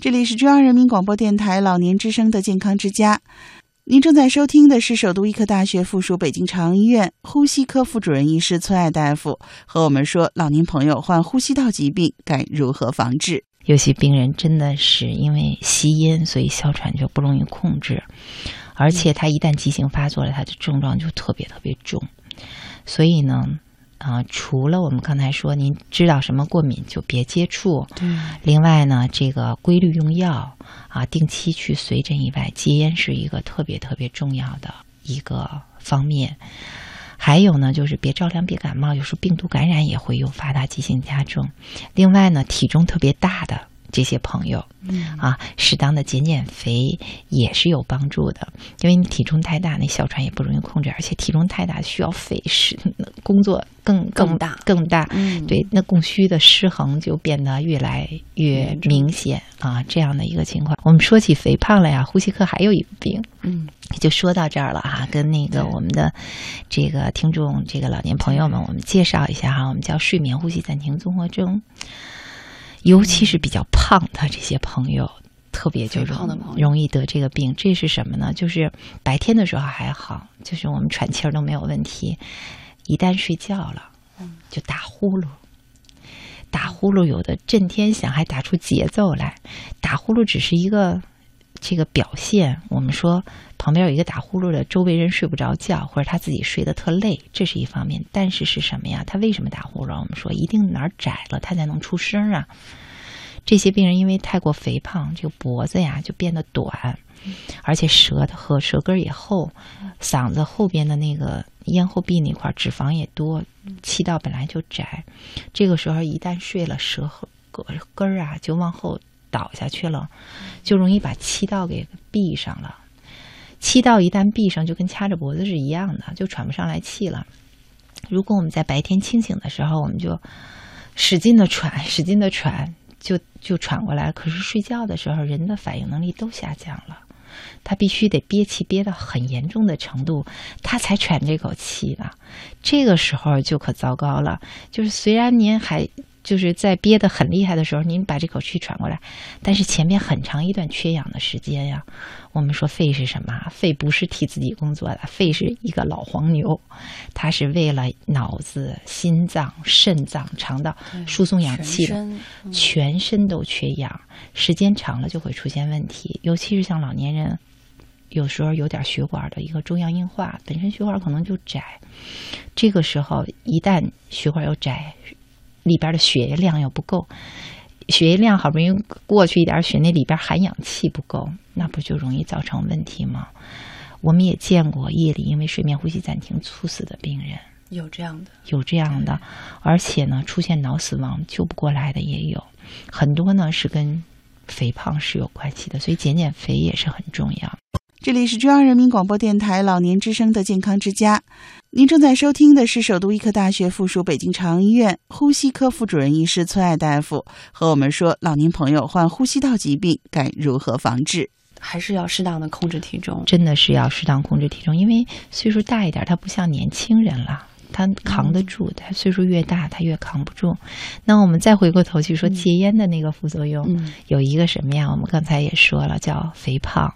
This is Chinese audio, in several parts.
这里是中央人民广播电台老年之声的健康之家，您正在收听的是首都医科大学附属北京朝阳医院呼吸科副主任医师崔爱大夫和我们说，老年朋友患呼吸道疾病该如何防治。有些病人真的是因为吸烟，所以哮喘就不容易控制，而且他一旦急性发作了，他的症状就特别特别重。所以呢，啊，除了我们刚才说，您知道什么过敏就别接触。对。另外呢，这个规律用药啊，定期去随诊以外，戒烟是一个特别特别重要的一个方面。还有呢，就是别着凉，别感冒，有时候病毒感染也会诱发它急性加重。另外呢，体重特别大的这些朋友，嗯。啊，适当的减减肥也是有帮助的。因为你体重太大，那哮喘也不容易控制，而且体重太大需要肺是工作更更大。更大。嗯。对，那供需的失衡就变得越来越明显啊，这样的一个情况。我们说起肥胖了呀，呼吸科还有一个病，嗯，就说到这儿了哈，跟那个我们的这个听众、这个老年朋友们，我们介绍一下哈，我们叫睡眠呼吸暂停综合征，尤其是比较胖的这些朋友。特别就容容易得这个病，这是什么呢？就是白天的时候还好，就是我们喘气儿都没有问题，一旦睡觉了，就打呼噜。打呼噜有的震天响，还打出节奏来。打呼噜只是一个这个表现。我们说旁边有一个打呼噜的，周围人睡不着觉，或者他自己睡得特累，这是一方面。但是是什么呀？他为什么打呼噜？我们说一定哪儿窄了，他才能出声啊。这些病人因为太过肥胖，这个脖子呀就变得短，而且舌头和舌根也厚，嗓子后边的那个咽后壁那块脂肪也多，气道本来就窄，这个时候一旦睡了，舌后根根儿啊就往后倒下去了，就容易把气道给闭上了。气道一旦闭上，就跟掐着脖子是一样的，就喘不上来气了。如果我们在白天清醒的时候，我们就使劲的喘，使劲的喘，就就喘过来。可是睡觉的时候，人的反应能力都下降了，他必须得憋气憋到很严重的程度，他才喘这口气呢。这个时候就可糟糕了，就是虽然您还就是在憋得很厉害的时候，您把这口气喘过来，但是前面很长一段缺氧的时间呀。我们说肺是什么？肺不是替自己工作的，肺是一个老黄牛，它是为了脑子、心脏、肾脏、肠道输送氧气的。全身嗯全身都缺氧，时间长了就会出现问题，尤其是像老年人，有时候有点血管的一个中央硬化，本身血管可能就窄，这个时候一旦血管又窄，里边的血液量又不够，血液量好不容易过去一点血，那里边含氧气不够，那不就容易造成问题吗？我们也见过夜里因为睡眠呼吸暂停猝死的病人。有这样的，有这样的，而且呢，出现脑死亡救不过来的也有，很多呢是跟肥胖是有关系的，所以减减肥也是很重要。这里是中央人民广播电台老年之声的健康之家，您正在收听的是首都医科大学附属北京朝阳医院呼吸科副主任医师崔爱大夫和我们说，老年朋友患呼吸道疾病该如何防治。还是要适当的控制体重。真的是要适当控制体重，因为岁数大一点，他不像年轻人了。他扛得住，他岁数越大，他越扛不住。那我们再回过头去说戒烟的那个副作用，嗯有一个什么呀？我们刚才也说了，叫肥胖，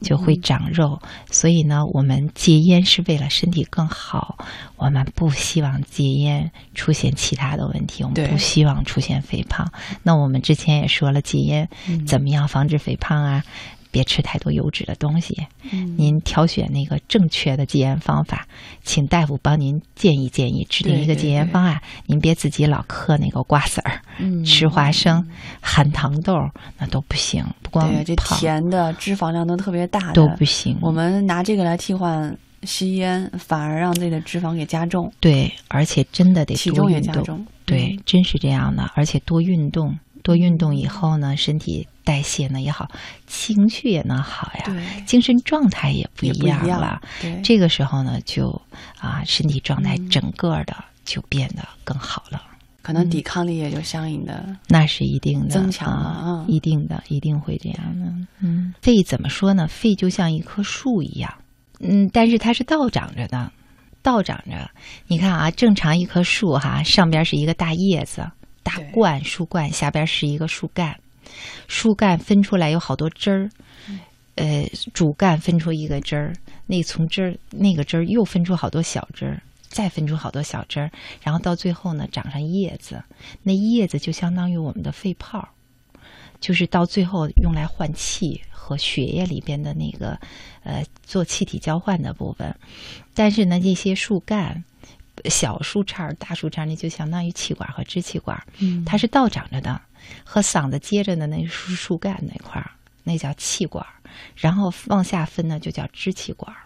就会长肉。所以呢，我们戒烟是为了身体更好，我们不希望戒烟出现其他的问题，我们不希望出现肥胖。那我们之前也说了，戒烟嗯怎么样防止肥胖啊？别吃太多油脂的东西。嗯您挑选那个正确的戒烟方法，请大夫帮您建议建议，制定一个戒烟方案。您别自己老嗑那个瓜子儿、嗯吃花生、含糖豆儿，那都不行。不光对，这甜的脂肪量都特别大的都不行。我们拿这个来替换吸烟，反而让自己的脂肪给加重，对，而且真的得多运动。对，真是这样的，而且多运动。多运动以后呢，身体代谢呢也好，情绪也能好呀，精神状态也不一样样了。对这个时候呢，就啊，身体状态嗯整个的就变得更好了。可能抵抗力也就相应的那是一定的，增强了一定的，一定会这样的。嗯，肺怎么说呢？肺就像一棵树一样，嗯，但是它是倒长着的，倒长着。你看啊，正常一棵树哈，上边是一个大叶子、大对冠、树冠，下边是一个树干。树干分出来有好多枝儿，呃，主干分出一个枝儿，那从枝儿那个枝儿又分出好多小枝儿，再分出好多小枝儿，然后到最后呢，长上叶子，那叶子就相当于我们的肺泡，就是到最后用来换气和血液里边的那个呃做气体交换的部分。但是呢，这些树干。小树杈儿、大树杈儿，那就相当于气管和支气管，嗯它是倒长着的，和嗓子接着的那树树干那块儿，那叫气管儿，然后往下分呢就叫支气管儿。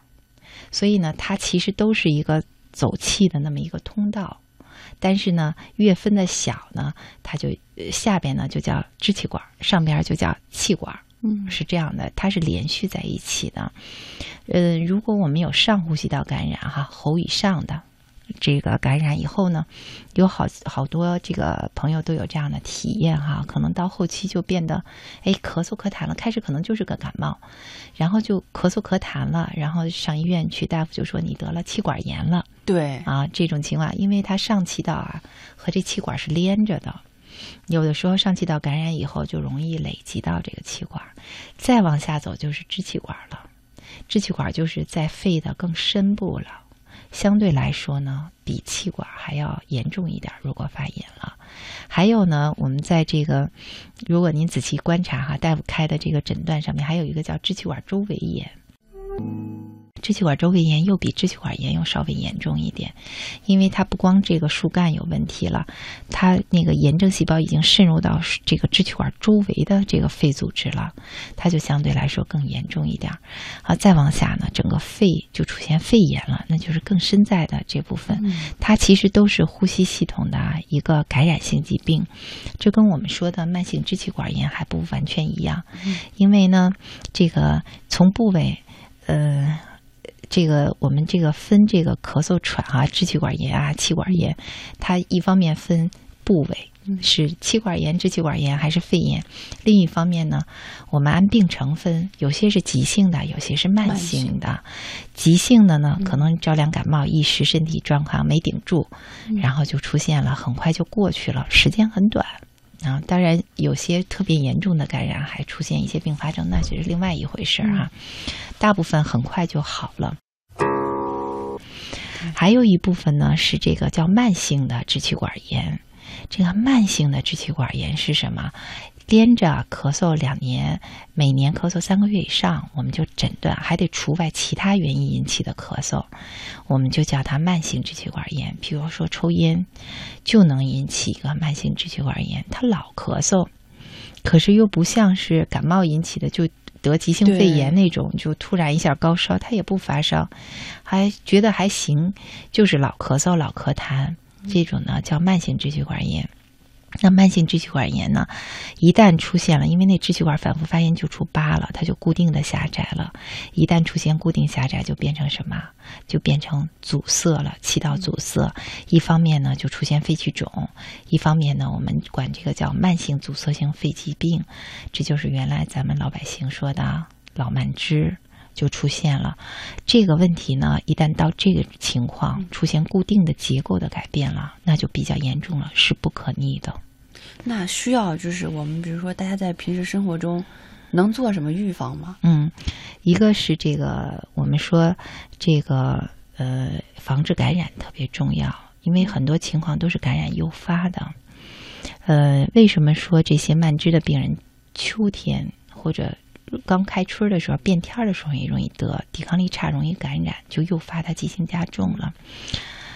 所以呢，它其实都是一个走气的那么一个通道，但是呢，越分的小呢，它就呃下边呢就叫支气管，上边就叫气管。嗯是这样的，它是连续在一起的。呃，如果我们有上呼吸道感染哈，喉以上的这个感染以后呢，有好好多这个朋友都有这样的体验哈，可能到后期就变得哎咳嗽咳痰了，开始可能就是个感冒，然后就咳嗽咳痰了，然后上医院去，大夫就说你得了气管炎了。对，啊，这种情况，因为它上气道啊和这气管是连着的，有的时候上气道感染以后就容易累积到这个气管，再往下走就是支气管了。支气管就是在肺的更深部了，相对来说呢，比气管还要严重一点。如果发炎了，还有呢，我们在这个，如果您仔细观察哈，大夫开的这个诊断上面还有一个叫支气管周围炎。支气管周围炎又比支气管炎又稍微严重一点，因为它不光这个树干有问题了，它那个炎症细胞已经渗入到这个支气管周围的这个肺组织了，它就相对来说更严重一点儿啊。再往下呢，整个肺就出现肺炎了，那就是更深在的这部分，它其实都是呼吸系统的一个感染性疾病，这跟我们说的慢性支气管炎还不完全一样，因为呢，这个从部位，呃。这个我们这个分这个咳嗽喘啊、支气管炎啊、气管炎，它一方面分部位是气管炎、支气管炎还是肺炎，另一方面呢，我们按病程分，有些是急性的，有些是慢性的。急性的呢，可能着凉感冒一时身体状况没顶住，然后就出现了，很快就过去了，时间很短。啊，当然有些特别严重的感染还出现一些并发症，那就是另外一回事儿啊。大部分很快就好了。还有一部分呢是这个叫慢性的支气管炎。这个慢性的支气管炎是什么？连着咳嗽两年，每年咳嗽三个月以上，我们就诊断，还得除外其他原因引起的咳嗽，我们就叫它慢性支气管炎。比如说抽烟，就能引起一个慢性支气管炎。他老咳嗽，可是又不像是感冒引起的，就得急性肺炎那种，就突然一下高烧，他也不发烧，还觉得还行，就是老咳嗽、老咳痰，这种呢叫慢性支气管炎。那慢性支气管炎呢，一旦出现了，因为那支气管反复发炎就出疤了，它就固定的狭窄了。一旦出现固定狭窄，就变成什么？就变成阻塞了，气道阻塞。一方面呢，就出现肺气肿；一方面呢，我们管这个叫慢性阻塞性肺疾病。这就是原来咱们老百姓说的老慢支。就出现了这个问题呢。一旦到这个情况出现固定的结构的改变了，那就比较严重了，是不可逆的。那需要就是我们比如说大家在平时生活中能做什么预防吗？嗯，一个是这个我们说这个呃防治感染特别重要，因为很多情况都是感染诱发的。呃，为什么说这些慢支的病人秋天或者刚开春的时候，变天的时候也容易得，抵抗力差，容易感染，就诱发它急性加重了。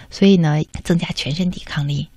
所以呢，增加全身抵抗力。